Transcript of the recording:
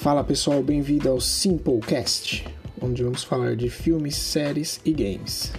Fala pessoal, bem-vindo ao Simplecast, onde vamos falar de filmes, séries e games.